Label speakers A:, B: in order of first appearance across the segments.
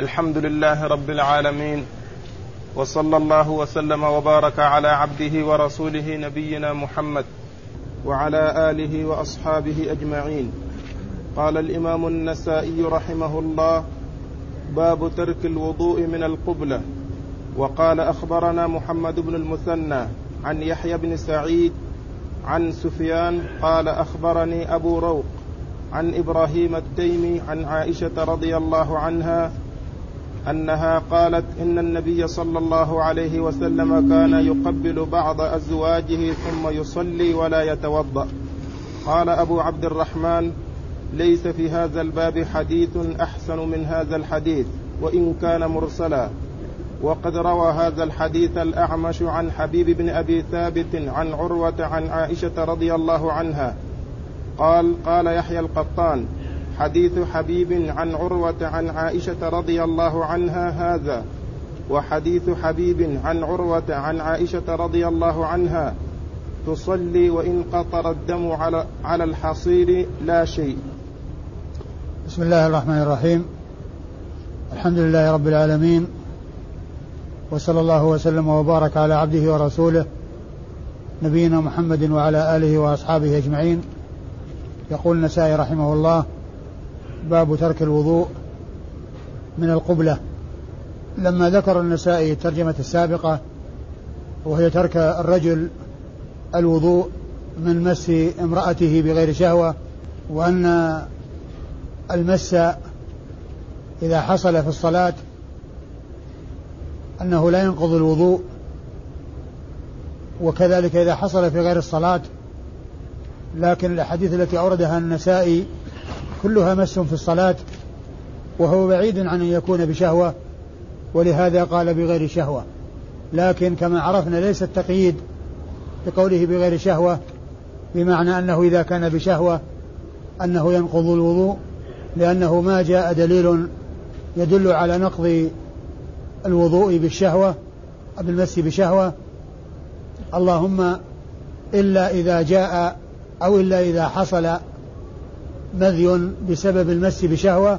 A: الحمد لله رب العالمين وصلى الله وسلم وبارك على عبده ورسوله نبينا محمد وعلى آله وأصحابه أجمعين. قال الإمام النسائي رحمه الله باب ترك الوضوء من القبلة. وقال أخبرنا محمد بن المثنى عن يحيى بن سعيد عن سفيان قال أخبرني أبو روق عن إبراهيم التيمي عن عائشة رضي الله عنها أنها قالت إن النبي صلى الله عليه وسلم كان يقبل بعض أزواجه ثم يصلي ولا يتوضأ. قال أبو عبد الرحمن ليس في هذا الباب حديث أحسن من هذا الحديث وإن كان مرسلا. وقد روى هذا الحديث الأعمش عن حبيب بن أبي ثابت عن عروة عن عائشة رضي الله عنها. قال قال يحيى القطان حديث حبيب عن عروة عن عائشة رضي الله عنها هذا وحديث حبيب عن عروة عن عائشة رضي الله عنها تصلي وإن قطر الدم على على الحصير لا شيء.
B: بسم الله الرحمن الرحيم. الحمد لله رب العالمين وصلى الله وسلم وبارك على عبده ورسوله نبينا محمد وعلى آله وأصحابه أجمعين. يقول النسائي رحمه الله باب ترك الوضوء من القبلة. لما ذكر النسائي الترجمة السابقة وهي ترك الرجل الوضوء من مس امرأته بغير شهوة وأن المس إذا حصل في الصلاة أنه لا ينقض الوضوء وكذلك إذا حصل في غير الصلاة. لكن الأحاديث التي أوردها النسائي كلها مس في الصلاة وهو بعيد عن أن يكون بشهوة ولهذا قال بغير شهوة. لكن كما عرفنا ليس التقييد بقوله بغير شهوة بمعنى أنه إذا كان بشهوة أنه ينقض الوضوء لأنه ما جاء دليل يدل على نقض الوضوء بالشهوة بالمس بشهوة. اللهم إلا إذا جاء أو إلا إذا حصل مذي بسبب المس بشهوة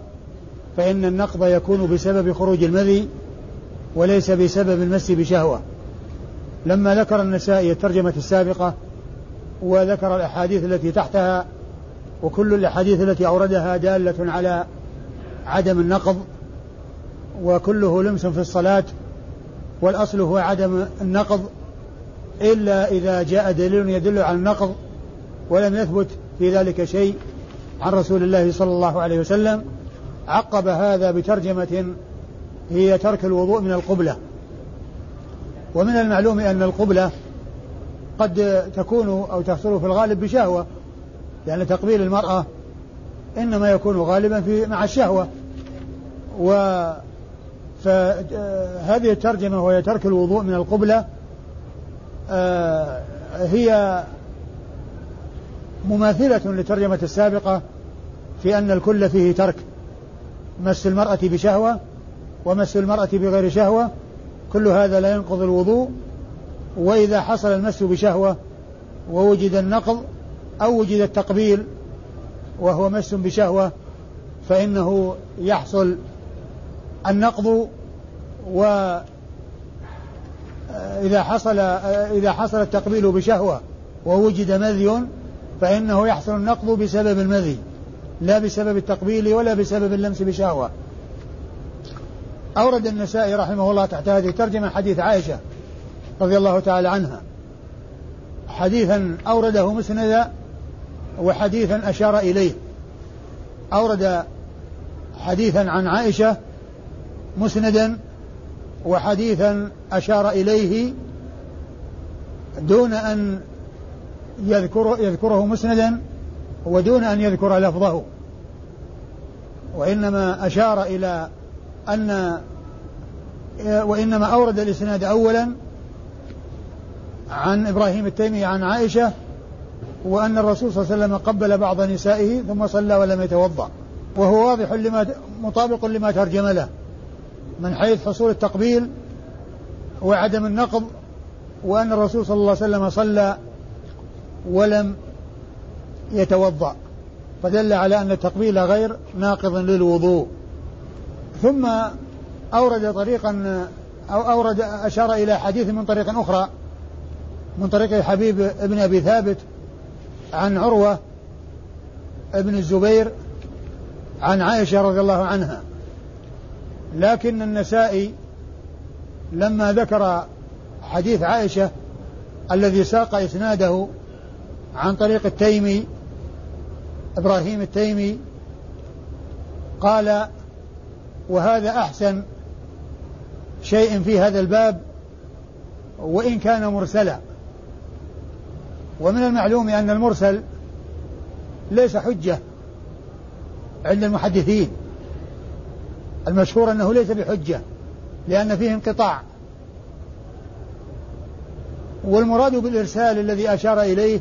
B: فإن النقض يكون بسبب خروج المذي وليس بسبب المس بشهوة. لما ذكر النسائي الترجمة السابقة وذكر الأحاديث التي تحتها وكل الأحاديث التي أوردها دالة على عدم النقض وكله لمس في الصلاة والأصل هو عدم النقض إلا إذا جاء دليل يدل على النقض ولم يثبت في ذلك شيء. عن رسول الله صلى الله عليه وسلم عقب هذا بترجمة هي ترك الوضوء من القبلة. ومن المعلوم أن القبلة قد تكون أو تحصل في الغالب بشهوة لأن تقبيل المرأة إنما يكون غالبا في مع الشهوة. و فهذه الترجمة وهي ترك الوضوء من القبلة آه، هي مماثلة للترجمة السابقة في أن الكل فيه ترك. مس المرأة بشهوة ومس المرأة بغير شهوة. كل هذا لا ينقض الوضوء. وإذا حصل المس بشهوة ووجد النقض أو وجد التقبيل وهو مس بشهوة فإنه يحصل النقض. و إذا حصل إذا حصل التقبيل بشهوة ووجد مذي فإنه يحصل النقض بسبب المذي لا بسبب التقبيل ولا بسبب اللمس بشهوة. أورد النسائي رحمه الله تحت هذه الترجمة حديث عائشة رضي الله تعالى عنها. حديثا أورده مسندا وحديثا أشار إليه. أورد حديثا عن عائشة مسندا وحديثا أشار إليه دون أن يذكر يذكره مسندا ودون أن يذكر لفظه وإنما أشار إلى أن وإنما أورد الإسناد أولا عن إبراهيم التيمي عن عائشة وأن الرسول صلى الله عليه وسلم قبل بعض نسائه ثم صلى ولم يتوضأ وهو واضح لما مطابق لما ترجم له من حيث حصول التقبيل وعدم النقض وأن الرسول صلى الله عليه وسلم صلى ولم يتوضأ فدل على أن التقبيل غير ناقض للوضوء. ثم أورد طريقا أو أورد أشار إلى حديث من طريق أخرى من طريق حبيب ابن أبي ثابت عن عروة ابن الزبير عن عائشة رضي الله عنها. لكن النسائي لما ذكر حديث عائشة الذي ساق إسناده عن طريق التيمي إبراهيم التيمي قال وهذا أحسن شيء في هذا الباب وإن كان مرسلا. ومن المعلوم أن المرسل ليس حجة عند المحدثين المشهور أنه ليس بحجة لأن فيه انقطاع. والمراد بالإرسال الذي أشار إليه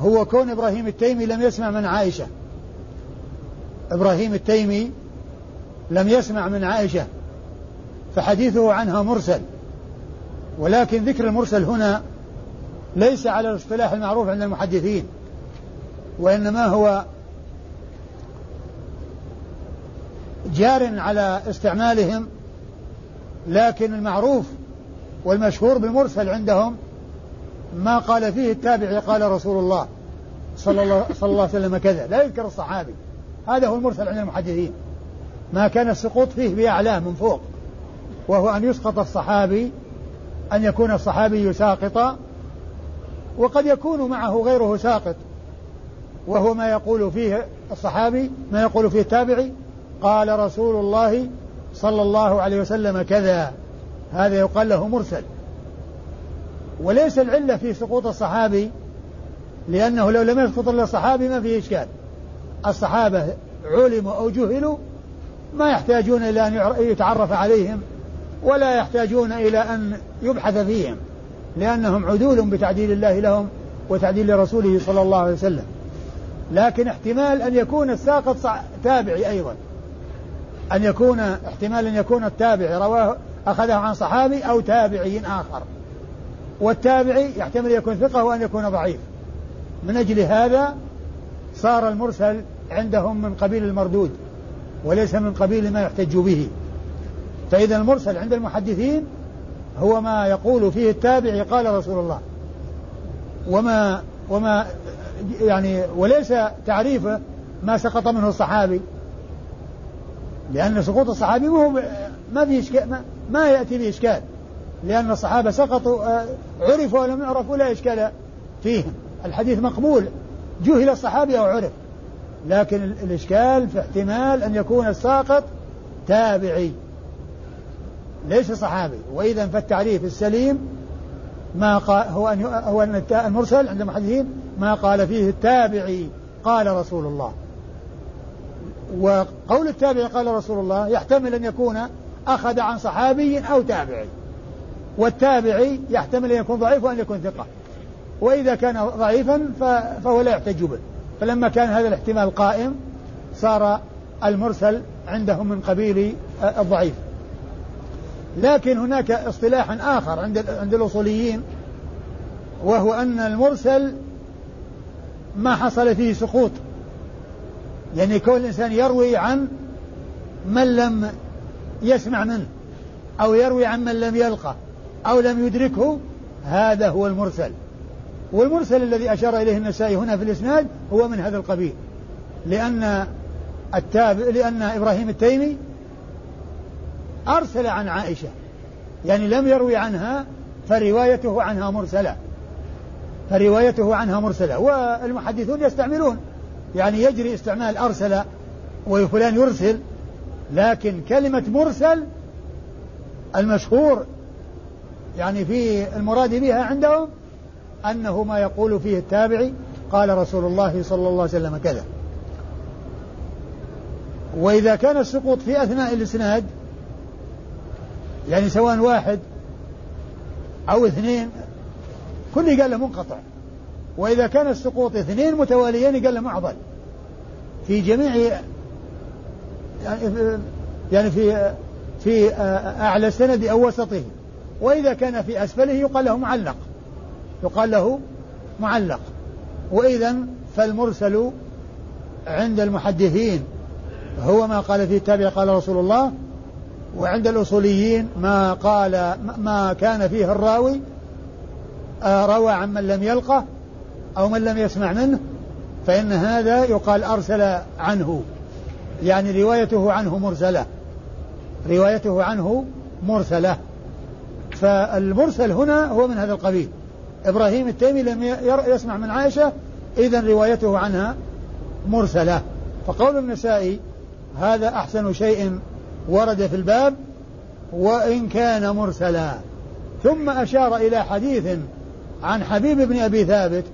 B: هو كون إبراهيم التيمي لم يسمع من عائشة. إبراهيم التيمي لم يسمع من عائشة. فحديثه عنها مرسل. ولكن ذكر المرسل هنا ليس على الاصطلاح المعروف عند المحدثين. وإنما هو جار على استعمالهم لكن المعروف والمشهور بالمرسل عندهم ما قال فيه التابعي قال رسول الله صلى الله, صلى الله عليه وسلم كذا. لا يذكر الصحابي. هذا هو المرسل عند المحدثين. ما كان السقوط فيه بأعلاه من فوق وهو أن يسقط الصحابي أن يكون الصحابي ساقطا وقد يكون معه غيره ساقط. وهو ما يقول فيه الصحابي ما يقول فيه التابعي قال رسول الله صلى الله عليه وسلم كذا. هذا يقال له مرسل. وليس العلة في سقوط الصحابي لأنه لو لم يسقط إلا الصحابي ما فيه إشكال. الصحابة علموا أو جهلوا ما يحتاجون إلى أن يتعرف عليهم ولا يحتاجون إلى أن يبحث فيهم لأنهم عدول بتعديل الله لهم وتعديل رسوله صلى الله عليه وسلم. لكن احتمال أن يكون الساقط تابعي أيضا. أن يكون احتمال أن يكون التابعي رواه أخذه عن صحابي أو تابعي آخر. والتابعي يحتمل أن يكون ثقة وأن يكون ضعيف. من أجل هذا صار المرسل عندهم من قبيل المردود وليس من قبيل ما يحتج به. فإذا المرسل عند المحدثين هو ما يقول فيه التابعي قال رسول الله. وما وما يعني وليس تعريفه ما سقط منه الصحابي. لأن سقوط الصحابي ما هو ما في إشكال ما, ما يأتي بإشكال لأن الصحابة سقطوا آه، عرفوا ولم يعرفوا لا إشكال فيهم. الحديث مقبول. جهل الصحابي أو عرف لكن الإشكال في احتمال أن يكون الساقط تابعي. ليس صحابي. وإذا فالتعريف السليم ما قال هو أن هو أن المرسل عند المحدثين ما قال فيه التابعي قال رسول الله. وقول التابعي قال رسول الله يحتمل أن يكون أخذ عن صحابي أو تابعي. والتابعي يحتمل أن يكون ضعيف وأن يكون ثقة. وإذا كان ضعيفا فهو لا يحتج به. فلما كان هذا الاحتمال قائم صار المرسل عندهم من قبيل الضعيف. لكن هناك اصطلاح آخر عند عند الأصوليين وهو أن المرسل ما حصل فيه سقوط. يعني كون الإنسان يروي عن من لم يسمع منه أو يروي عن من لم يلقى. أو لم يدركه هذا هو المرسل. والمرسل الذي أشار إليه النسائي هنا في الإسناد هو من هذا القبيل. لأن التابع لأن إبراهيم التيمي أرسل عن عائشة. يعني لم يروي عنها فروايته عنها مرسلة. فروايته عنها مرسلة. والمحدثون يستعملون. يعني يجري استعمال أرسل وفلان يرسل لكن كلمة مرسل المشهور يعني في المراد بها عندهم أنه ما يقول فيه التابعي قال رسول الله صلى الله عليه وسلم كذا. وإذا كان السقوط في أثناء الإسناد يعني سواء واحد أو اثنين كل قال له منقطع. وإذا كان السقوط اثنين متواليين قال له معضل. في جميع يعني في في أعلى السند أو وسطه. وإذا كان في أسفله يقال له معلق. يقال له معلق. وإذا فالمرسل عند المحدثين هو ما قال فيه التابع قال رسول الله. وعند الأصوليين ما قال ما كان فيه الراوي آه، روى عن من لم يلقه أو من لم يسمع منه. فإن هذا يقال أرسل عنه. يعني روايته عنه مرسلة. روايته عنه مرسلة. فالمرسل هنا هو من هذا القبيل. إبراهيم التيمي لم يسمع من عائشة إذا روايته عنها مرسلة. فقول النسائي هذا أحسن شيء ورد في الباب وإن كان مرسلا. ثم أشار إلى حديث عن حبيب بن أبي ثابت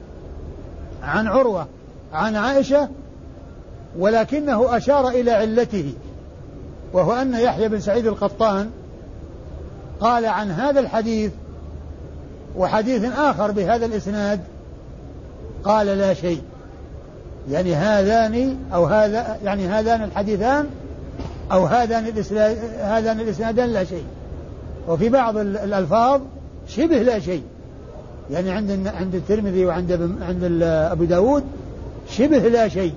B: عن عروة عن عائشة ولكنه أشار إلى علته وهو أن يحيى بن سعيد القطان قال عن هذا الحديث وحديث آخر بهذا الإسناد قال لا شيء. يعني هذان أو هذا يعني هذان الحديثان أو هذان هذان الإسنادان لا شيء. وفي بعض الألفاظ شبه لا شيء. يعني عند عند الترمذي وعند عند أبو داود شبه لا شيء.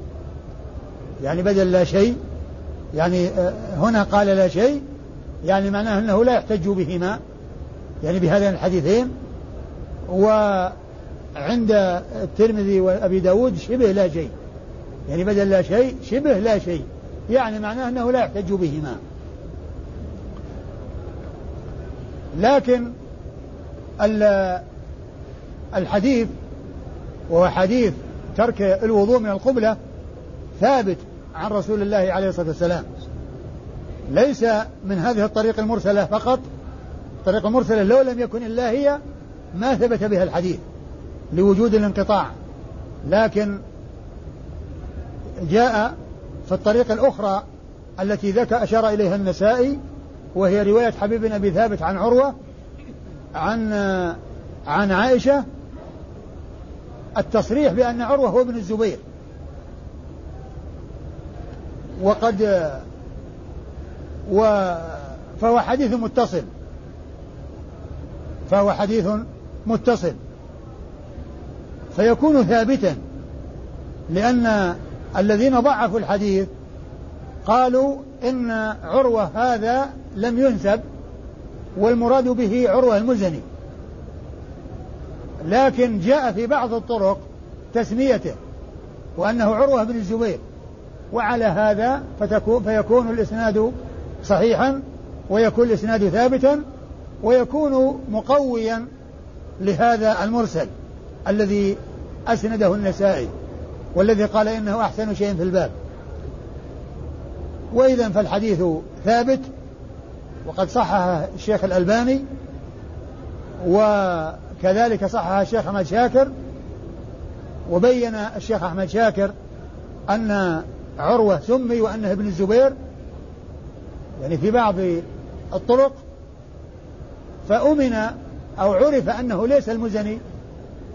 B: يعني بدل لا شيء يعني آه، هنا قال لا شيء يعني معناه أنه لا يحتج بهما يعني بهذين الحديثين. وعند الترمذي وأبي داود شبه لا شيء يعني بدل لا شيء شبه لا شيء يعني معناه أنه لا يحتج بهما. لكن الحديث وهو حديث ترك الوضوء من القبلة ثابت عن رسول الله عليه الصلاة والسلام. ليس من هذه الطريق المرسلة فقط. الطريق المرسلة لو لم يكن إلا هي ما ثبت بها الحديث لوجود الانقطاع. لكن جاء في الطريق الأخرى التي ذكر أشار إليها النسائي وهي رواية حبيب بن أبي ثابت عن عروة عن عن عائشة التصريح بأن عروة هو ابن الزبير. وقد و فهو حديث متصل. فهو حديث متصل. فيكون ثابتا لأن الذين ضعفوا الحديث قالوا إن عروة هذا لم ينسب والمراد به عروة المزني. لكن جاء في بعض الطرق تسميته وأنه عروة بن الزبير وعلى هذا فتكون فيكون الإسناد صحيحا ويكون الإسناد ثابتا ويكون مقويا لهذا المرسل الذي أسنده النسائي والذي قال إنه أحسن شيء في الباب. وإذا فالحديث ثابت وقد صححه الشيخ الألباني وكذلك صححه الشيخ أحمد شاكر وبين الشيخ أحمد شاكر أن عروة سمي وأنه ابن الزبير يعني في بعض الطرق فأمن أو عرف أنه ليس المزني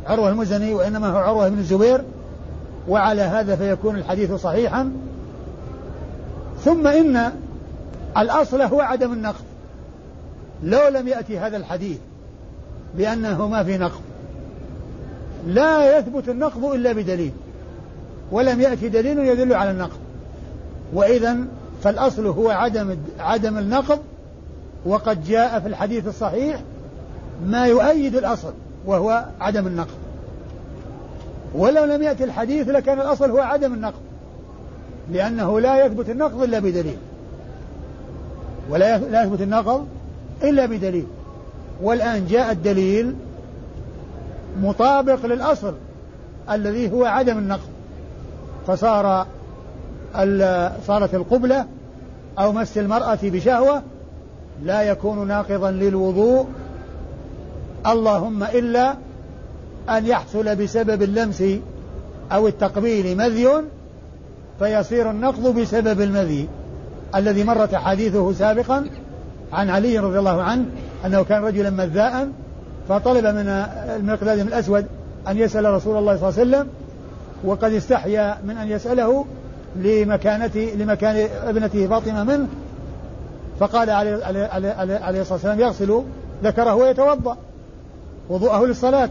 B: عروة المزني وإنما هو عروة بن الزبير وعلى هذا فيكون الحديث صحيحا. ثم إن الأصل هو عدم النقض لو لم يأتي هذا الحديث بأنه ما في نقض لا يثبت النقض إلا بدليل ولم يأتي دليل يدل على النقض وإذا فالأصل هو عدم عدم النقض وقد جاء في الحديث الصحيح ما يؤيد الأصل وهو عدم النقض. ولو لم يأتي الحديث لكان الأصل هو عدم النقض لأنه لا يثبت النقض إلا بدليل. ولا لا يثبت النقض إلا بدليل. والآن جاء الدليل مطابق للأصل الذي هو عدم النقض. فصار صارت القبلة أو مس المرأة بشهوة لا يكون ناقضا للوضوء. اللهم إلا أن يحصل بسبب اللمس أو التقبيل مذي فيصير النقض بسبب المذي. الذي مرت حديثه سابقا عن علي رضي الله عنه أنه كان رجلا مذاء فطلب من المقداد الأسود أن يسأل رسول الله صلى الله عليه وسلم وقد استحيا من أن يسأله لمكانته لمكان ابنته فاطمة منه فقال عليه, عليه, عليه, عليه الصلاة والسلام يغسل ذكره ويتوضأ. وضوءه للصلاة.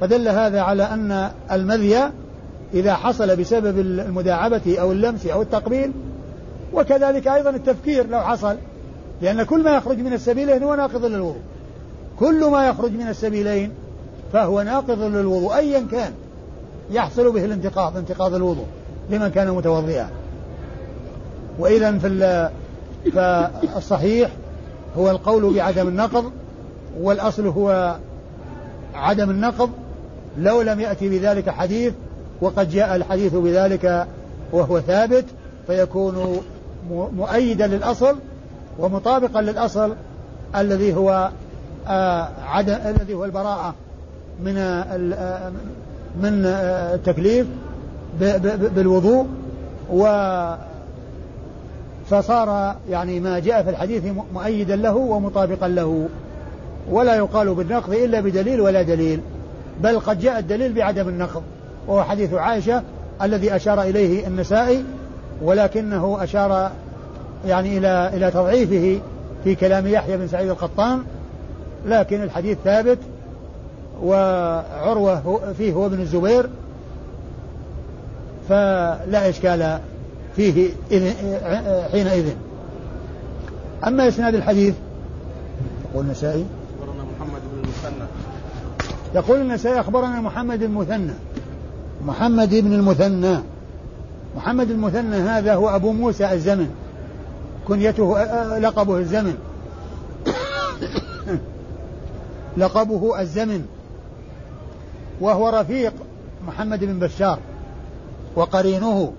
B: فدل هذا على أن المذي إذا حصل بسبب المداعبة أو اللمس أو التقبيل وكذلك أيضا التفكير لو حصل لأن كل ما يخرج من السبيلين هو ناقض للوضوء. كل ما يخرج من السبيلين فهو ناقض للوضوء أيا كان يحصل به الانتقاض انتقاض الوضوء. لمن كان متوضئا. وإذا في فالصحيح هو القول بعدم النقض والأصل هو عدم النقض. لو لم يأتي بذلك حديث وقد جاء الحديث بذلك وهو ثابت فيكون مؤيدا للأصل ومطابقا للأصل الذي هو آه عدم الذي هو البراءة من آه من آه التكليف. بالوضوء و فصار يعني ما جاء في الحديث مؤيدا له ومطابقا له. ولا يقال بالنقض إلا بدليل ولا دليل. بل قد جاء الدليل بعدم النقض. وهو حديث عائشة الذي أشار إليه النسائي ولكنه أشار يعني إلى إلى تضعيفه في كلام يحيى بن سعيد القطان. لكن الحديث ثابت وعروة فيه هو ابن الزبير فلا إشكال فيه حينئذ. أما إسناد الحديث يقول النسائي.
A: أخبرنا محمد بن المثنى.
B: يقول النسائي أخبرنا محمد المثنى. محمد بن المثنى. محمد المثنى هذا هو أبو موسى الزمن. كنيته لقبه الزمن. لقبه الزمن. وهو رفيق محمد بن بشار. وقرينه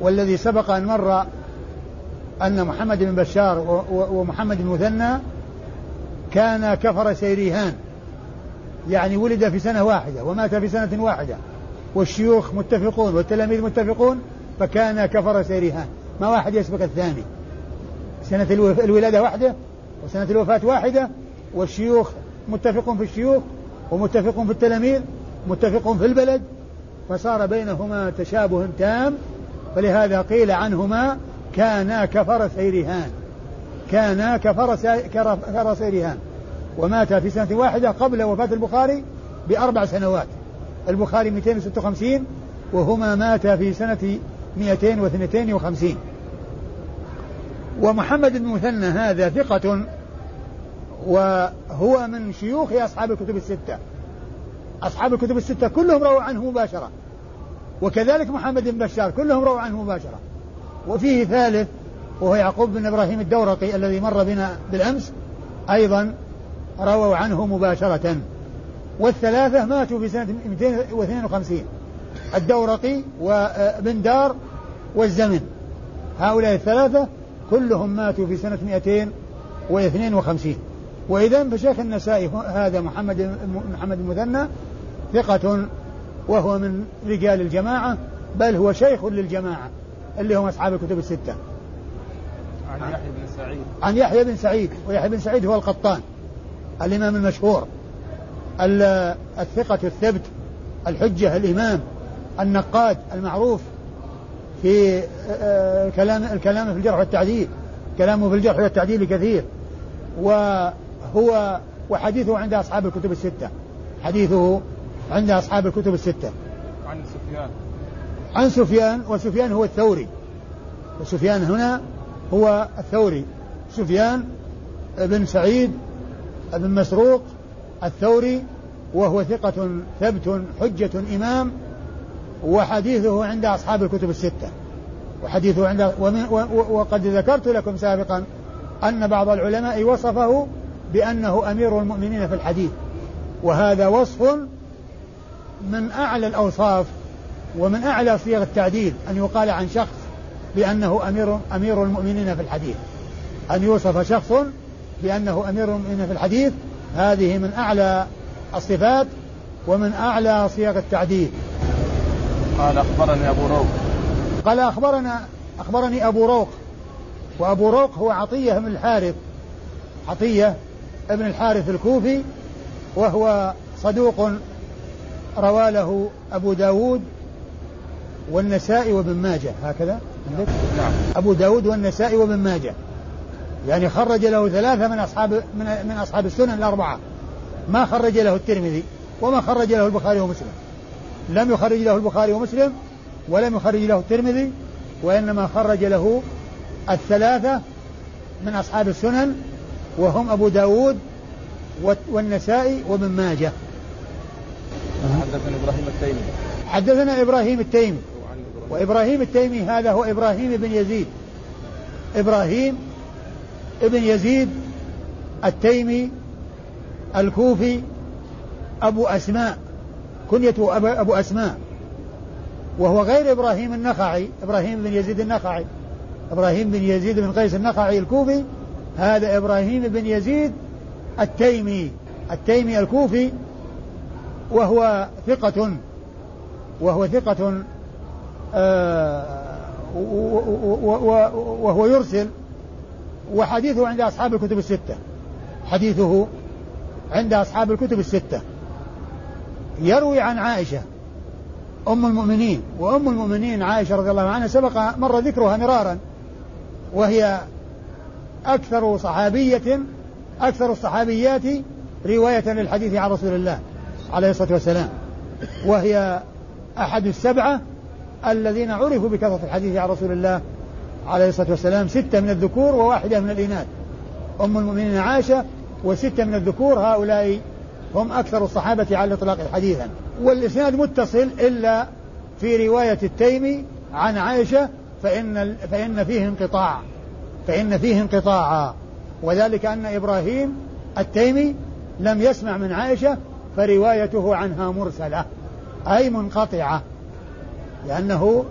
B: والذي سبق أن مر أن محمد بن بشار ومحمد بن مثنى كان كفر سيريهان. يعني ولد في سنة واحدة ومات في سنة واحدة. والشيوخ متفقون والتلاميذ متفقون فكان كفر سيريهان. ما واحد يسبق الثاني. سنة الولادة واحدة وسنة الوفاة واحدة. والشيوخ متفق في الشيوخ ومتفق في التلاميذ متفق في البلد. فصار بينهما تشابه تام فلهذا قيل عنهما كانا كفر سيرهان. كانا كفر كفر سيرهان. ومات في سنة واحدة قبل وفاة البخاري بأربع سنوات. البخاري 256 وهما ماتا في سنة 252 ومحمد بن مثنى هذا ثقة وهو من شيوخ أصحاب الكتب الستة. أصحاب الكتب الستة كلهم رووا عنه مباشرة. وكذلك محمد بن بشار كلهم رووا عنه مباشرة. وفيه ثالث وهو يعقوب بن إبراهيم الدورقي الذي مر بنا بالأمس أيضا رووا عنه مباشرة. والثلاثة ماتوا في سنة 252 الدورقي وابن دار والزمن. هؤلاء الثلاثة كلهم ماتوا في سنة 252 وإذا فشيخ النسائي هذا محمد محمد المثنى ثقة وهو من رجال الجماعة بل هو شيخ للجماعة اللي هم أصحاب الكتب الستة.
A: عن يحيى بن سعيد.
B: عن يحيى بن سعيد ويحيى بن سعيد هو القطان الإمام المشهور. الثقة الثبت الحجة الإمام النقاد المعروف في آه، كلام الكلام في الجرح والتعديل كلامه في الجرح والتعديل كثير. وهو وحديثه عند أصحاب الكتب الستة. حديثه عند أصحاب الكتب الستة.
A: عن سفيان.
B: عن سفيان وسفيان هو الثوري. وسفيان هنا هو الثوري. سفيان بن سعيد بن مسروق الثوري وهو ثقة ثبت حجة إمام وحديثه عند أصحاب الكتب الستة. وحديثه عند وقد ذكرت لكم سابقا أن بعض العلماء وصفه بأنه أمير المؤمنين في الحديث. وهذا وصف من أعلى الأوصاف ومن أعلى صيغ التعديل أن يقال عن شخص بأنه أمير أمير المؤمنين في الحديث. أن يوصف شخص بأنه أمير المؤمنين في الحديث هذه من أعلى الصفات ومن أعلى صيغ التعديل.
A: قال أخبرني أبو روق.
B: قال أخبرنا أخبرني أبو روق. وأبو روق هو عطية بن الحارث. عطية ابن الحارث الكوفي وهو صدوق روى له أبو داود والنسائي وابن ماجه هكذا؟ عندك؟
A: نعم.
B: أبو داود والنسائي وابن ماجه. يعني خرج له ثلاثة من أصحاب من, من أصحاب السنن الأربعة. ما خرج له الترمذي وما خرج له البخاري ومسلم. لم يخرج له البخاري ومسلم ولم يخرج له الترمذي وإنما خرج له الثلاثة من أصحاب السنن وهم أبو داود والنسائي وابن ماجه.
A: حدثنا إبراهيم التيمي.
B: حدثنا إبراهيم التيمي. وإبراهيم التيمي هذا هو إبراهيم بن يزيد. إبراهيم ابن يزيد التيمي الكوفي أبو أسماء كنيته أبو أسماء. وهو غير إبراهيم النخعي إبراهيم بن يزيد النخعي. إبراهيم بن يزيد بن قيس النخعي الكوفي هذا إبراهيم بن يزيد التيمي التيمي الكوفي وهو ثقة وهو ثقة آه، وهو يرسل وحديثه عند أصحاب الكتب الستة. حديثه عند أصحاب الكتب الستة. يروي عن عائشة أم المؤمنين وأم المؤمنين عائشة رضي الله عنها سبق مر ذكرها مرارا وهي أكثر صحابية أكثر الصحابيات رواية للحديث عن رسول الله. عليه الصلاة والسلام وهي أحد السبعة الذين عرفوا بكثرة الحديث عن رسول الله عليه الصلاة والسلام. ستة من الذكور وواحدة من الإناث أم المؤمنين عائشة وستة من الذكور هؤلاء هم أكثر الصحابة على الإطلاق حديثا. والإسناد متصل إلا في رواية التيمي عن عائشة فإن فإن فيه انقطاع فإن فيه انقطاعا وذلك أن إبراهيم التيمي لم يسمع من عائشة فروايته عنها مرسلة أي منقطعة. لأنه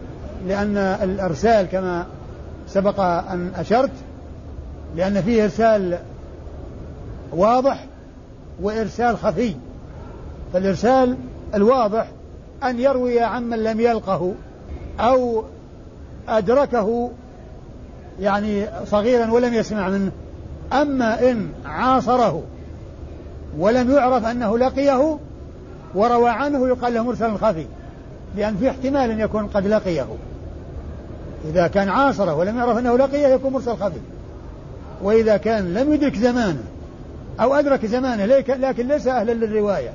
B: لأن الإرسال كما سبق أن أشرت لأن فيه إرسال واضح وإرسال خفي. فالإرسال الواضح أن يروي عمن لم يلقه أو أدركه يعني صغيرا ولم يسمع منه. أما إن عاصره ولم يعرف أنه لقيه وروى عنه يقال له مرسل خفي لأن في احتمال أن يكون قد لقيه. إذا كان عاصره ولم يعرف أنه لقيه يكون مرسل خفي. وإذا كان لم يدرك زمانه أو أدرك زمانه لكن ليس أهلا للرواية.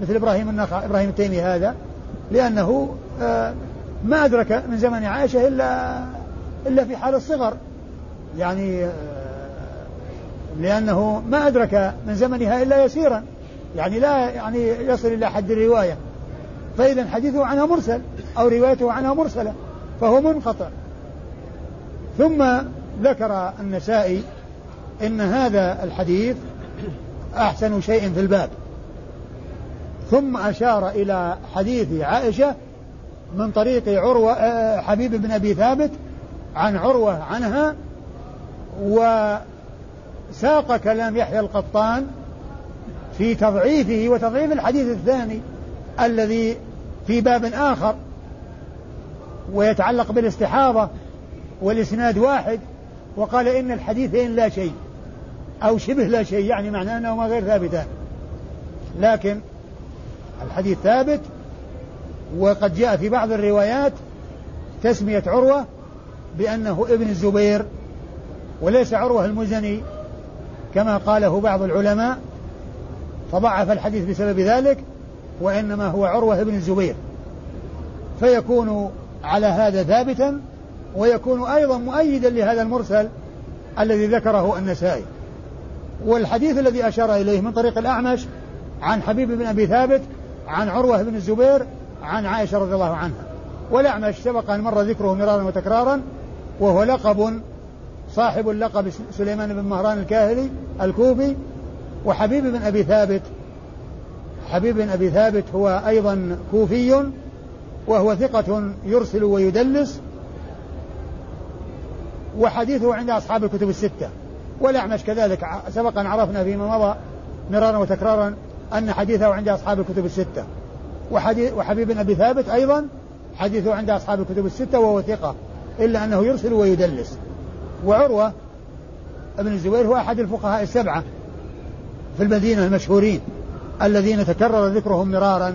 B: مثل إبراهيم النخع إبراهيم التيمي هذا لأنه آه، ما أدرك من زمن عائشة إلا إلا في حال الصغر. يعني آه، لأنه ما أدرك من زمنها إلا يسيرا. يعني لا يعني يصل إلى حد الرواية. فإذا حديثه عنها مرسل أو روايته عنها مرسلة فهو منقطع ثم ذكر النسائي إن هذا الحديث أحسن شيء في الباب. ثم أشار إلى حديث عائشة من طريق عروة آه، حبيب بن أبي ثابت عن عروة عنها وساق كلام يحيى القطان في تضعيفه وتضعيف الحديث الثاني الذي في باب آخر ويتعلق بالاستحاضة والإسناد واحد وقال إن الحديثين لا شيء أو شبه لا شيء يعني معناه أنهما غير ثابتان. لكن الحديث ثابت وقد جاء في بعض الروايات تسمية عروة بأنه ابن الزبير وليس عروة المزني. كما قاله بعض العلماء فضعف الحديث بسبب ذلك وإنما هو عروة بن الزبير. فيكون على هذا ثابتا ويكون أيضا مؤيدا لهذا المرسل الذي ذكره النسائي. والحديث الذي أشار إليه من طريق الأعمش عن حبيب بن أبي ثابت عن عروة بن الزبير عن عائشة رضي الله عنها. والأعمش سبق أن مر ذكره مرارا وتكرارا وهو لقب صاحب اللقب سليمان بن مهران الكاهلي الكوفي وحبيب بن أبي ثابت. حبيب بن أبي ثابت هو أيضا كوفي وهو ثقة يرسل ويدلس وحديثه عند أصحاب الكتب الستة. والأعمش كذلك. سبق أن عرفنا فيما مضى مرارا وتكرارا أن حديثه عند أصحاب الكتب الستة. وحبيب بن أبي ثابت أيضا حديثه عند أصحاب الكتب الستة وهو ثقة إلا أنه يرسل ويدلس. وعروة ابن الزبير هو أحد الفقهاء السبعة في المدينة المشهورين الذين تكرر ذكرهم مرارا.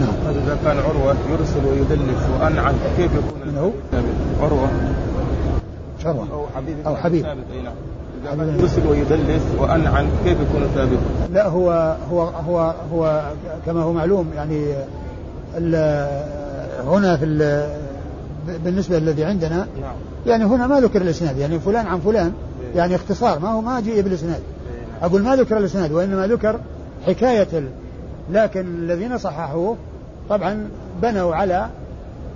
A: نعم. هذا إذا كان عروة يرسل ويدلس وأنعم كيف يكون
B: من هو؟
A: عروة.
B: عروة أو حبيب. أو حبيب. ثابت
A: نعم. يرسل ويدلس وأنعم كيف يكون ثابت؟
B: لا هو هو هو هو كما هو معلوم يعني هنا في بالنسبة للذي عندنا نعم. يعني هنا ما ذكر الإسناد يعني فلان عن فلان يعني اختصار ما هو ما جيء بالإسناد أقول ما ذكر الإسناد وإنما ذكر حكاية ال... لكن الذين صححوه طبعا بنوا على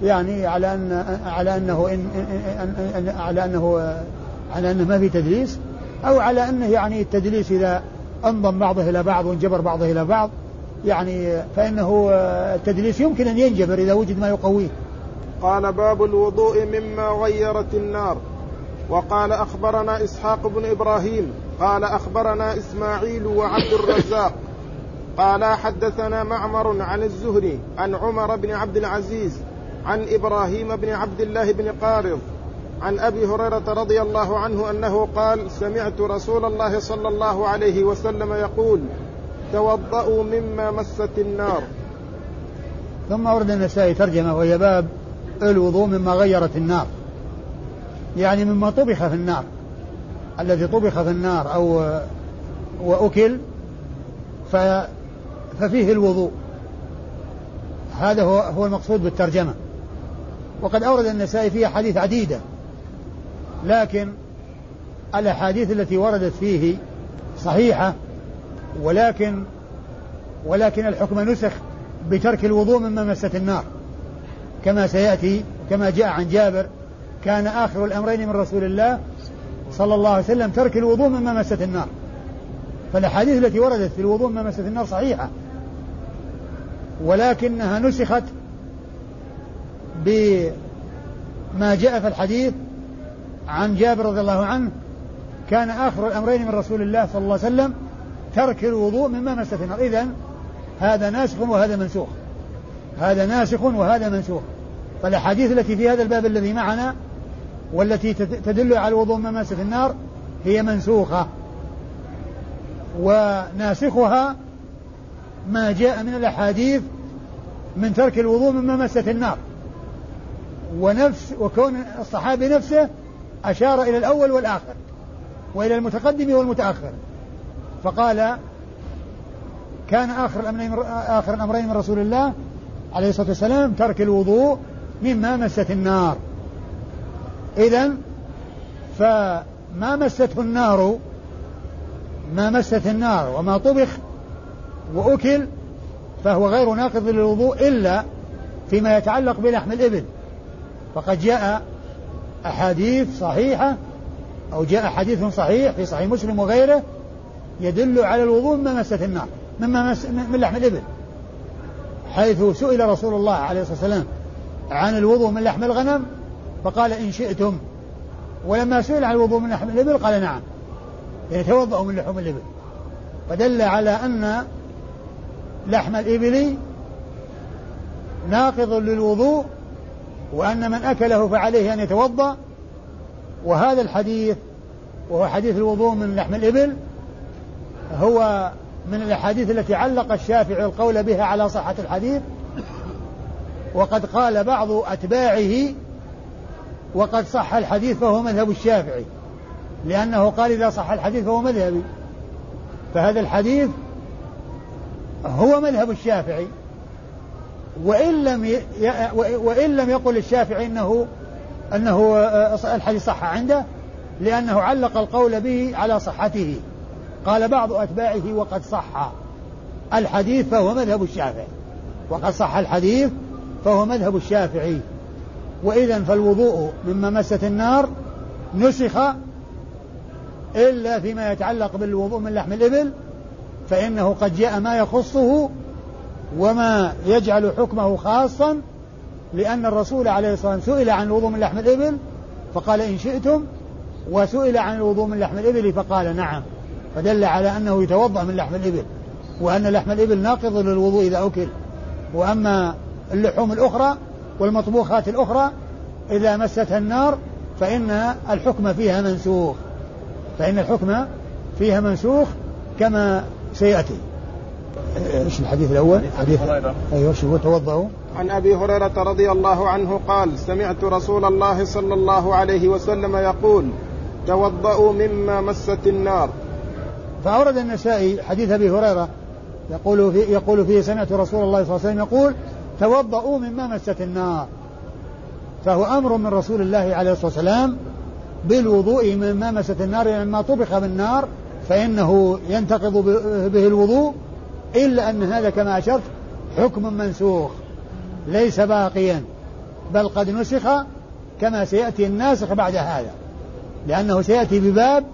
B: يعني على أن على أنه إن إن إن على أنه على أنه ما في تدليس أو على أنه يعني التدليس إذا أنضم بعضه إلى بعض وانجبر بعضه إلى بعض يعني فإنه التدليس يمكن أن ينجبر إذا وجد ما يقويه.
A: قال باب الوضوء مما غيرت النار. وقال أخبرنا إسحاق بن إبراهيم قال أخبرنا إسماعيل وعبد الرزاق. قال حدثنا معمر عن الزهري عن عمر بن عبد العزيز عن إبراهيم بن عبد الله بن قارض عن أبي هريرة رضي الله عنه أنه قال سمعت رسول الله صلى الله عليه وسلم يقول توضأوا مما مست النار.
B: ثم ورد النسائي ترجمة وهي باب الوضوء مما غيرت النار. يعني مما طبخ في النار. الذي طبخ في النار أو وأكل ف ففيه الوضوء. هذا هو هو المقصود بالترجمة. وقد أورد النسائي فيها حديث عديدة. لكن الأحاديث التي وردت فيه صحيحة ولكن ولكن الحكم نسخ بترك الوضوء مما مست النار. كما سيأتي كما جاء عن جابر كان آخر الأمرين من رسول الله صلى الله عليه وسلم ترك الوضوء مما مست النار. فالأحاديث التي وردت في الوضوء مما مست النار صحيحة. ولكنها نسخت بما جاء في الحديث عن جابر رضي الله عنه كان آخر الأمرين من رسول الله صلى الله عليه وسلم ترك الوضوء مما مست النار. إذا هذا ناسخ وهذا منسوخ. هذا ناسخ وهذا منسوخ. فالأحاديث التي في هذا الباب الذي معنا والتي تدل على الوضوء مما مست النار هي منسوخة. وناسخها ما جاء من الأحاديث من ترك الوضوء مما مست النار. ونفس وكون الصحابي نفسه أشار إلى الأول والآخر وإلى المتقدم والمتأخر. فقال كان آخر الأمرين آخر الأمرين من رسول الله عليه الصلاة والسلام ترك الوضوء مما مست النار. إذا فما مسته النار ما مست النار وما طبخ وأكل فهو غير ناقض للوضوء إلا فيما يتعلق بلحم الإبل. فقد جاء أحاديث صحيحة أو جاء حديث صحيح في صحيح مسلم وغيره يدل على الوضوء مما مست النار مما مس من لحم الإبل. حيث سئل رسول الله عليه الصلاة والسلام عن الوضوء من لحم الغنم؟ فقال إن شئتم. ولما سئل عن الوضوء من لحم الإبل قال نعم. يتوضأ من لحوم الإبل. فدل على أن لحم الإبل ناقض للوضوء وأن من أكله فعليه أن يتوضأ. وهذا الحديث وهو حديث الوضوء من لحم الإبل هو من الأحاديث التي علق الشافعي القول بها على صحة الحديث. وقد قال بعض أتباعه وقد صح الحديث فهو مذهب الشافعي لأنه قال إذا صح الحديث فهو مذهبي. فهذا الحديث هو مذهب الشافعي. وإن لم. وإن لم يقل الشافعي أنه أنه الحديث صح عنده لأنه علق القول به على صحته. قال بعض أتباعه وقد صح الحديث فهو مذهب الشافعي. وقد صح الحديث فهو مذهب الشافعي. وإذا فالوضوء مما مست النار نسخ إلا فيما يتعلق بالوضوء من لحم الإبل فإنه قد جاء ما يخصه وما يجعل حكمه خاصا لأن الرسول عليه الصلاة والسلام سئل عن الوضوء من لحم الإبل فقال إن شئتم وسئل عن الوضوء من لحم الإبل فقال نعم. فدل على أنه يتوضأ من لحم الإبل وأن لحم الإبل ناقض للوضوء إذا أكل. وأما اللحوم الأخرى والمطبوخات الأخرى إذا مستها النار فإن الحكم فيها منسوخ. فإن الحكم فيها منسوخ كما سيأتي. إيش الحديث الأول؟ حديث أيوه شو توضأوا.
A: عن أبي هريرة رضي الله عنه قال سمعت رسول الله صلى الله عليه وسلم يقول توضأوا مما مست النار.
B: فأورد النسائي حديث أبي هريرة يقول في يقول فيه سمعت رسول الله صلى الله عليه وسلم يقول توضأوا مما مست النار. فهو أمر من رسول الله عليه الصلاة والسلام بالوضوء من مامسة النار لأن ما طبخ بالنار فإنه ينتقض به الوضوء إلا أن هذا كما أشرت حكم منسوخ ليس باقيا بل قد نسخ كما سيأتي الناسخ بعد هذا. لأنه سيأتي بباب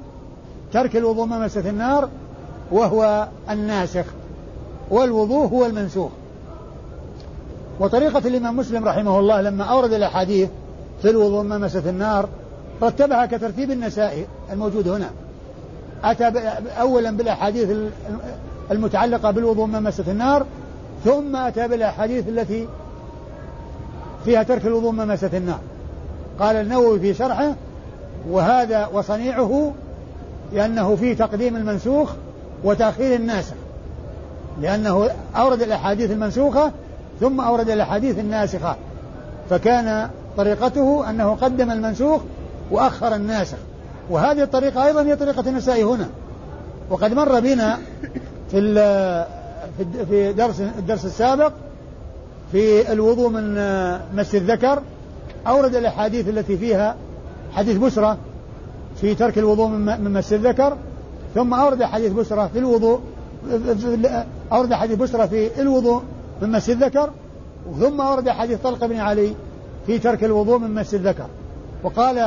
B: ترك الوضوء ممسة النار وهو الناسخ والوضوء هو المنسوخ. وطريقة الإمام مسلم رحمه الله لما أورد الأحاديث في الوضوء ممسة النار رتبها كترتيب النسائي الموجود هنا. أتى أولا بالأحاديث المتعلقة بالوضوء ممسة النار ثم أتى بالأحاديث التي فيها ترك الوضوء ممسة النار. قال النووي في شرحه وهذا وصنيعه لأنه في تقديم المنسوخ وتأخير الناسخ لأنه أورد الأحاديث المنسوخة ثم أورد الأحاديث الناسخة. فكان طريقته أنه قدم المنسوخ وأخر الناسخ. وهذه الطريقة أيضا هي طريقة النسائي هنا. وقد مر بنا في في درس الدرس السابق في الوضوء من مس الذكر أورد الأحاديث التي فيها حديث بسرة في ترك الوضوء من مس الذكر ثم أورد حديث بسرة في الوضوء أورد حديث بسرة في الوضوء من مس الذكر ثم أورد حديث طلق بن علي في ترك الوضوء من مس الذكر. وقال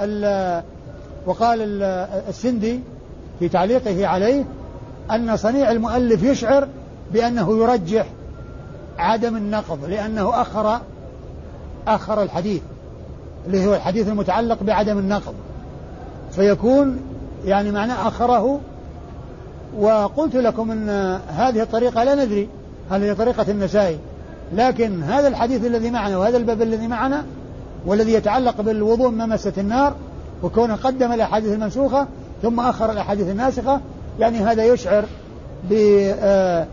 B: ال وقال ال السندي في تعليقه عليه أن صنيع المؤلف يشعر بأنه يرجح عدم النقض لأنه أخر أخر الحديث اللي هو الحديث المتعلق بعدم النقض. فيكون يعني معناه أخره. وقلت لكم أن هذه الطريقة لا ندري. هل هي طريقة النسائي لكن هذا الحديث الذي معنا وهذا الباب الذي معنا والذي يتعلق بالوضوء ممسة النار وكونه قدم الأحاديث المنسوخة ثم أخر الأحاديث الناسخة يعني هذا يشعر ب آه،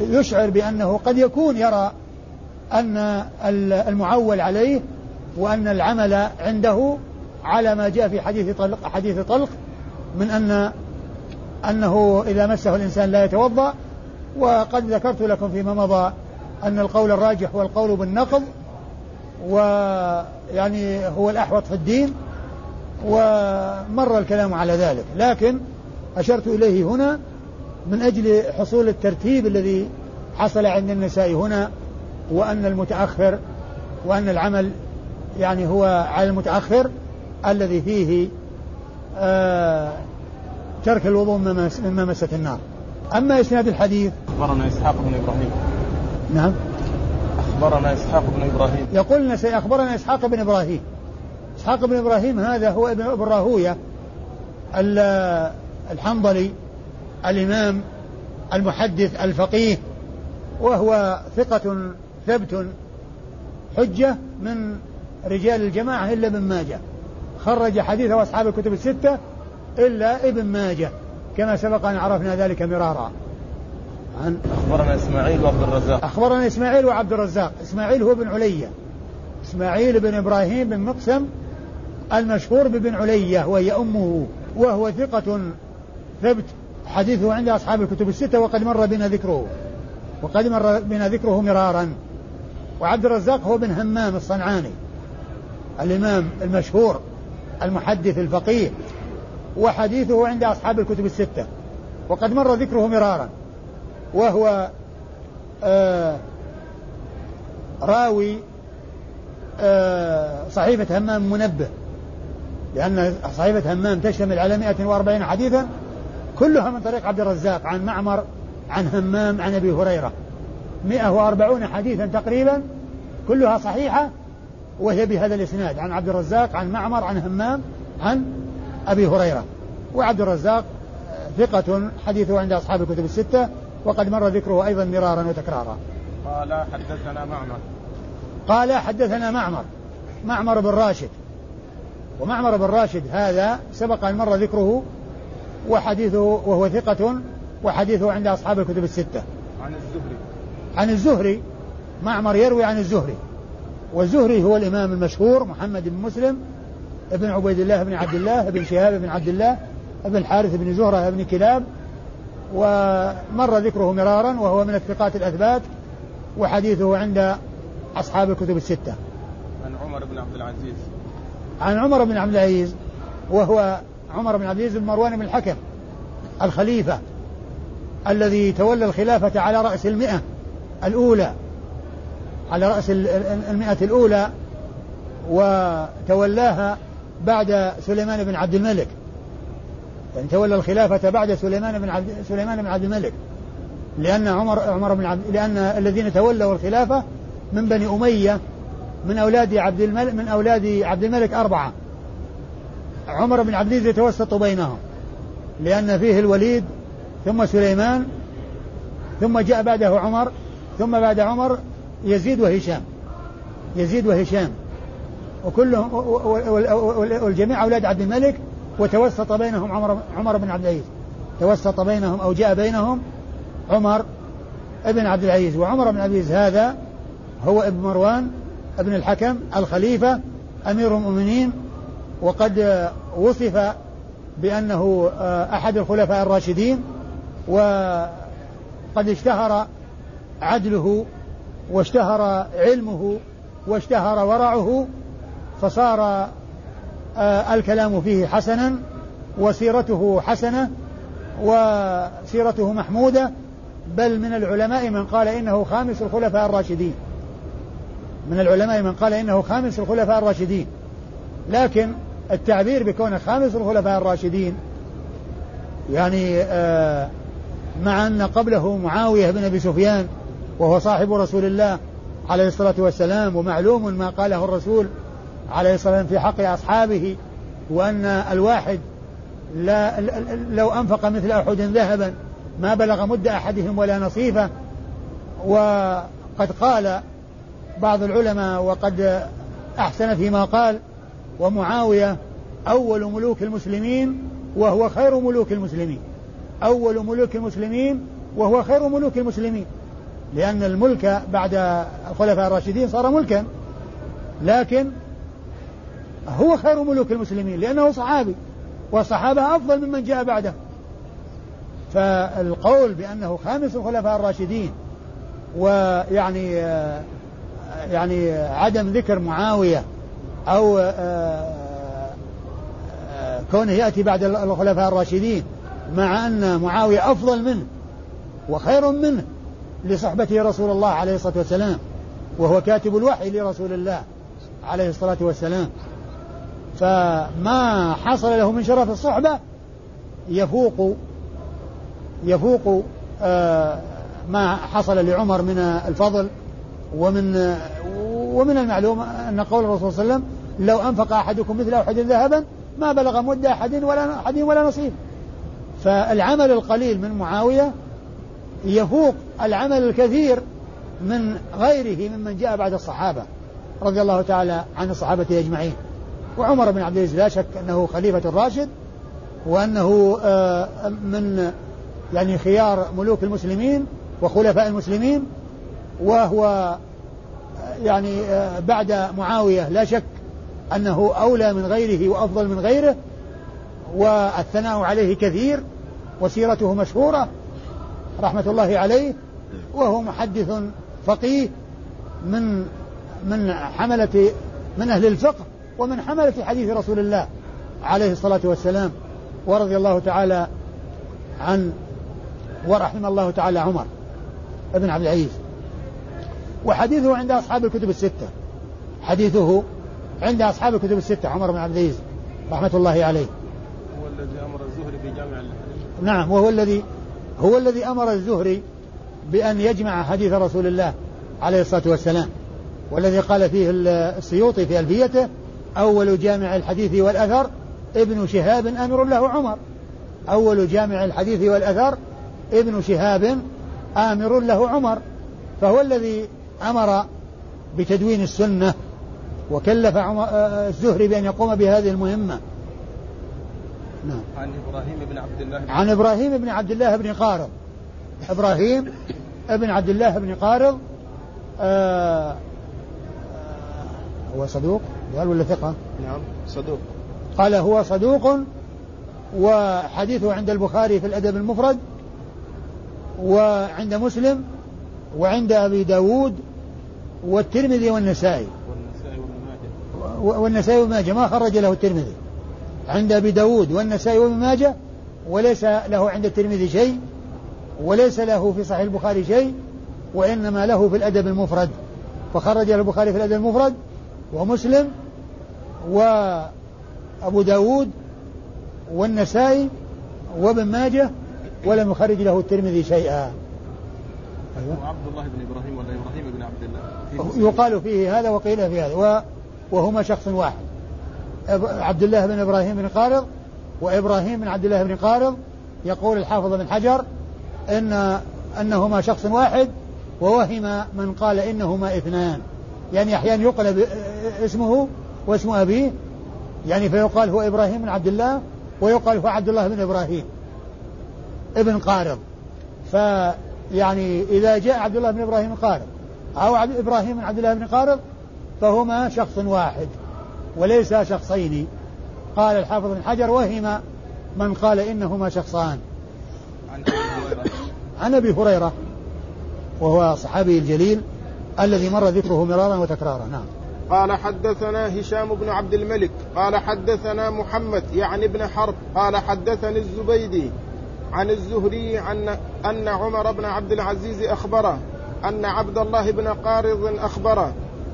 B: يشعر بأنه قد يكون يرى أن المعول عليه وأن العمل عنده على ما جاء في حديث طلق حديث طلق من أن أنه إذا مسه الإنسان لا يتوضأ وقد ذكرت لكم فيما مضى أن القول الراجح هو القول بالنقض ويعني هو الأحوط في الدين ومر الكلام على ذلك. لكن أشرت إليه هنا من أجل حصول الترتيب الذي حصل عند النساء هنا وأن المتأخر وأن العمل يعني هو على المتأخر الذي فيه آه ترك الوضوء من ممسة النار. أما إسناد الحديث؟
A: أخبرنا إسحاق بن إبراهيم.
B: نعم.
A: أخبرنا إسحاق بن إبراهيم.
B: يقول أخبرنا إسحاق بن إبراهيم. إسحاق بن إبراهيم هذا هو ابن أبو الراهوية الحنظلي الإمام المحدث الفقيه وهو ثقة ثبت حجة من رجال الجماعة إلا ابن ماجه. خرج حديثه أصحاب الكتب الستة إلا ابن ماجه. كما سبق أن عرفنا ذلك مرارا.
A: عن أخبرنا إسماعيل وعبد الرزاق.
B: أخبرنا إسماعيل وعبد الرزاق. إسماعيل هو بن علية. إسماعيل بن إبراهيم بن مقسم المشهور ببن علية وهي أمه وهو ثقة ثبت حديثه عند أصحاب الكتب الستة وقد مر بنا ذكره. وقد مر بنا ذكره مرارا. وعبد الرزاق هو بن همام الصنعاني الإمام المشهور المحدث الفقيه. وحديثه عند أصحاب الكتب الستة. وقد مر ذكره مرارا. وهو آه راوي آه صحيفة همام منبه. لأن صحيفة همام تشتمل على 140 حديثا كلها من طريق عبد الرزاق عن معمر عن همام عن أبي هريرة. 140 حديثا تقريبا كلها صحيحة وهي بهذا الإسناد. عن عبد الرزاق عن معمر عن همام عن أبي هريرة. وعبد الرزاق ثقة حديثه عند أصحاب الكتب الستة وقد مر ذكره أيضا مرارا وتكرارا.
A: قال حدثنا معمر.
B: قال حدثنا معمر معمر بن راشد. ومعمر بن راشد هذا سبق أن مر ذكره وحديثه وهو ثقة وحديثه عند أصحاب الكتب الستة.
A: عن الزهري.
B: عن الزهري معمر يروي عن الزهري. والزهري هو الإمام المشهور محمد بن مسلم ابن عبيد الله بن عبد الله ابن شهاب بن عبد الله ابن الحارث بن زهرة بن كلاب ومر ذكره مرارا وهو من الثقات الأثبات وحديثه عند أصحاب الكتب الستة.
A: عن عمر بن عبد العزيز.
B: عن عمر بن عبد العزيز وهو عمر بن عبد العزيز بن مروان بن الحكم الخليفة الذي تولى الخلافة على رأس المئة الأولى على رأس المئة الأولى وتولاها بعد سليمان بن عبد الملك. يعني تولى الخلافة بعد سليمان بن عبد سليمان بن عبد الملك. لأن عمر عمر بن عبد لأن الذين تولوا الخلافة من بني أمية من أولاد عبد الملك من أولاد عبد الملك أربعة. عمر بن عبد العزيز يتوسط بينهم. لأن فيه الوليد ثم سليمان ثم جاء بعده عمر ثم بعد عمر يزيد وهشام. يزيد وهشام. وكلهم والجميع أولاد عبد الملك وتوسط بينهم عمر عمر بن عبد العزيز. توسط بينهم أو جاء بينهم عمر ابن عبد العزيز. وعمر بن عبد العزيز هذا هو ابن مروان ابن الحكم الخليفة أمير المؤمنين وقد وصف بأنه أحد الخلفاء الراشدين وقد اشتهر عدله واشتهر علمه واشتهر ورعه فصار آه، الكلام فيه حسنا وسيرته حسنة وسيرته محمودة بل من العلماء من قال إنه خامس الخلفاء الراشدين. من العلماء من قال إنه خامس الخلفاء الراشدين. لكن التعبير بكونه خامس الخلفاء الراشدين يعني آه مع أن قبله معاوية بن أبي سفيان وهو صاحب رسول الله عليه الصلاة والسلام ومعلوم ما قاله الرسول عليه الصلاة والسلام في حق أصحابه وأن الواحد لا لو أنفق مثل أحد ذهبا ما بلغ مد أحدهم ولا نصيفه. وقد قال بعض العلماء وقد أحسن فيما قال ومعاوية أول ملوك المسلمين وهو خير ملوك المسلمين. أول ملوك المسلمين وهو خير ملوك المسلمين. لأن الملك بعد الخلفاء الراشدين صار ملكا. لكن هو خير ملوك المسلمين لأنه صحابي والصحابة أفضل ممن جاء بعده. فالقول بأنه خامس الخلفاء الراشدين ويعني يعني عدم ذكر معاوية أو كونه يأتي بعد الخلفاء الراشدين مع أن معاوية أفضل منه وخير منه لصحبته رسول الله عليه الصلاة والسلام وهو كاتب الوحي لرسول الله عليه الصلاة والسلام. فما حصل له من شرف الصحبة يفوق يفوق آه ما حصل لعمر من الفضل ومن ومن المعلوم أن قول الرسول صلى الله عليه وسلم لو أنفق أحدكم مثل أحد ذهبا ما بلغ مد أحد ولا أحد ولا نصيب. فالعمل القليل من معاوية يفوق العمل الكثير من غيره ممن جاء بعد الصحابة رضي الله تعالى عن الصحابة أجمعين. وعمر بن عبد العزيز لا شك أنه خليفة راشد وأنه آه، من يعني خيار ملوك المسلمين وخلفاء المسلمين وهو آه، يعني آه، بعد معاوية لا شك أنه أولى من غيره وأفضل من غيره والثناء عليه كثير وسيرته مشهورة رحمة الله عليه وهو محدث فقيه من من حملة من أهل الفقه ومن حملة حديث رسول الله عليه الصلاة والسلام ورضي الله تعالى عن ورحم الله تعالى عمر ابن عبد العزيز. وحديثه عند أصحاب الكتب الستة. حديثه عند أصحاب الكتب الستة عمر بن عبد العزيز رحمة الله عليه.
A: هو الذي أمر الزهري بجامع
B: نعم وهو الذي هو الذي أمر الزهري بأن يجمع حديث رسول الله عليه الصلاة والسلام. والذي قال فيه السيوطي في ألفيته أول جامع الحديث والأثر ابن شهاب أمر له عمر. أول جامع الحديث والأثر ابن شهاب آمر له عمر. فهو الذي أمر بتدوين السنة وكلف عمر الزهري بأن يقوم بهذه المهمة.
A: نعم. عن إبراهيم بن عبد الله بن
B: عن إبراهيم بن عبد الله بن قارض. إبراهيم بن عبد الله بن قارض آه آه هو صدوق؟ قال ولا ثقة؟
A: نعم صدوق.
B: قال هو صدوق وحديثه عند البخاري في الأدب المفرد وعند مسلم وعند أبي داود والترمذي والنسائي.
A: والنسائي وابن ماجه.
B: ما خرج له الترمذي. عند أبي داود والنسائي وابن ماجه وليس له عند الترمذي شيء وليس له في صحيح البخاري شيء وإنما له في الأدب المفرد. فخرج البخاري في الأدب المفرد ومسلم وأبو داود والنسائي وابن ماجه ولم يخرج له الترمذي شيئا.
A: أيوة. عبد الله بن إبراهيم ولا إبراهيم بن عبد الله.
B: يقال فيه هذا وقيل في هذا. وهما شخص واحد. عبد الله بن إبراهيم بن قارض وإبراهيم بن عبد الله بن قارض. يقول الحافظ بن حجر إن أنهما شخص واحد ووهم من قال إنهما اثنان. يعني أحيانا يقلب اسمه واسم أبيه. يعني فيقال هو إبراهيم بن عبد الله ويقال هو عبد الله بن إبراهيم ابن قارض فيعني إذا جاء عبد الله بن إبراهيم قارض أو عبد إبراهيم بن عبد الله بن قارض فهما شخص واحد وليس شخصين. قال الحافظ بن حجر وهم من قال إنهما شخصان. عن أبي هريرة وهو صحابي الجليل. الذي مر ذكره مرارا وتكرارا. نعم.
A: قال حدثنا هشام بن عبد الملك قال حدثنا محمد يعني ابن حرب قال حدثني الزبيدي عن الزهري عن أن عمر بن عبد العزيز أخبره أن عبد الله بن قارض أخبره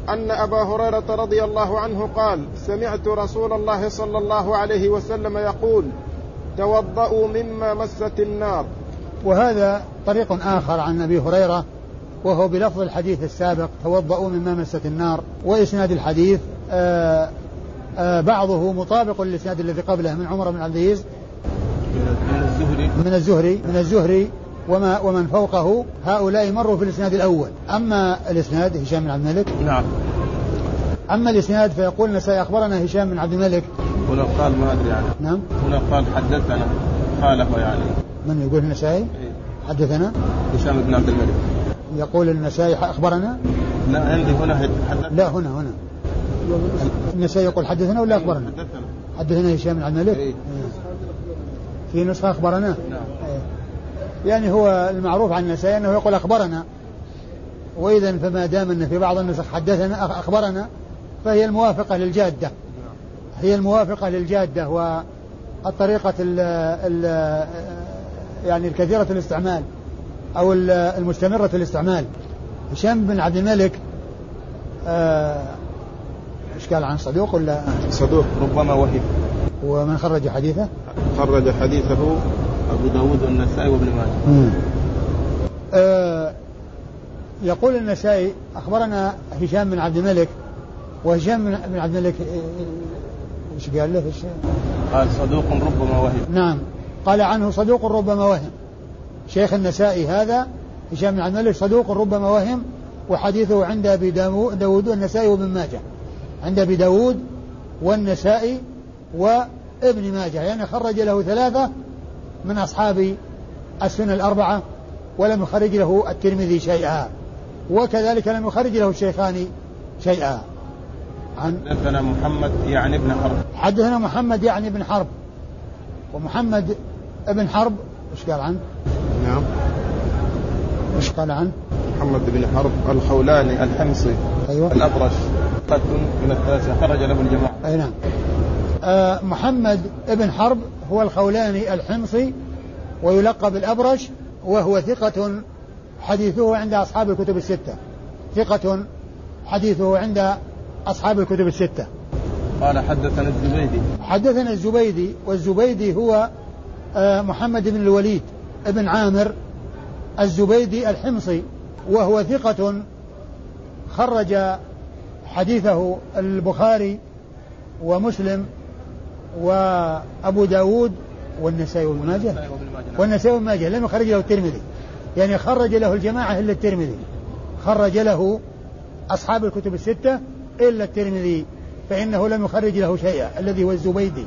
A: أن أبا هريرة رضي الله عنه قال سمعت رسول الله صلى الله عليه وسلم يقول توضأوا مما مست النار.
B: وهذا طريق آخر عن أبي هريرة وهو بلفظ الحديث السابق توضأوا مما مست النار. وإسناد الحديث آآ آه، آآ آه، بعضه مطابق للإسناد الذي قبله من عمر بن عبد العزيز. من الزهري. من الزهري من الزهري. وما ومن فوقه هؤلاء مروا في الإسناد الأول. أما الإسناد هشام بن عبد الملك.
A: نعم.
B: أما الإسناد فيقول النسائي أخبرنا هشام بن عبد الملك.
A: هنا قال ما أدري يعني.
B: نعم.
A: هنا قال حدثنا. قاله يعني.
B: من يقول النسائي؟
A: إيه؟
B: حدثنا؟
A: هشام بن عبد الملك.
B: يقول النسائي أخبرنا؟
A: لا عندي هنا
B: حدثنا لا هنا هنا. النسائي يقول حدثنا ولا أخبرنا؟
A: حدثنا.
B: حدثنا هشام بن عبد الملك.
A: إيه؟
B: في نسخة أخبرنا؟
A: نعم.
B: إيه؟ يعني هو المعروف عن النسائي أنه يقول أخبرنا. وإذا فما دام أن في بعض النسخ حدثنا أخبرنا فهي الموافقة للجادة. هي الموافقة للجادة والطريقة ال ال يعني الكثيرة الاستعمال. أو المستمرة الاستعمال. هشام بن عبد الملك آه، إيش قال عن صدوق ولا؟
A: صدوق ربما وهم
B: ومن خرج حديثه؟
A: خرج حديثه أبو داود والنسائي وابن ماجه.
B: آه يقول النسائي أخبرنا هشام بن عبد الملك. وهشام بن عبد الملك إيش قال له
A: قال صدوق ربما وهم
B: نعم. قال عنه صدوق ربما وهم شيخ النسائي هذا هشام بن عبد الملك صدوق ربما وهم وحديثه عند أبي داود والنسائي وابن ماجه. عند أبي داود والنسائي وابن ماجه. يعني خرج له ثلاثة من أصحاب السنن الأربعة ولم يخرج له الترمذي شيئا. وكذلك لم يخرج له الشيخان شيئا.
A: عن حدثنا محمد يعني ابن حرب.
B: حدثنا محمد يعني ابن حرب. ومحمد ابن حرب إيش قال عنه؟
A: نعم.
B: إيش قال عنه؟
A: محمد بن حرب الخولاني الحمصي
B: أيوه.
A: الأبرش. قد من التاسع خرج له الجماعة.
B: أي نعم. آه محمد ابن حرب هو الخولاني الحمصي ويلقب الأبرش وهو ثقة حديثه عند أصحاب الكتب الستة. ثقة حديثه عند أصحاب الكتب الستة.
A: قال حدثنا الزبيدي.
B: حدثنا الزبيدي والزبيدي هو آه، محمد بن الوليد. ابن عامر الزبيدي الحمصي وهو ثقة خرج حديثه البخاري ومسلم وأبو داود والنسائي وابن ماجه. والنسائي وابن ماجه لم يخرج له الترمذي. يعني خرج له الجماعة إلا الترمذي. خرج له أصحاب الكتب الستة إلا الترمذي فإنه لم يخرج له شيئا الذي هو الزبيدي.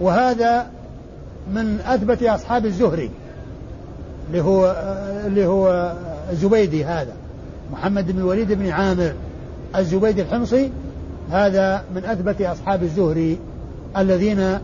B: وهذا من أثبت أصحاب الزهري. اللي هو اللي هو زبيدي هذا محمد بن الوليد بن عامر الزبيدي الحمصي هذا من أثبت أصحاب الزهري الذين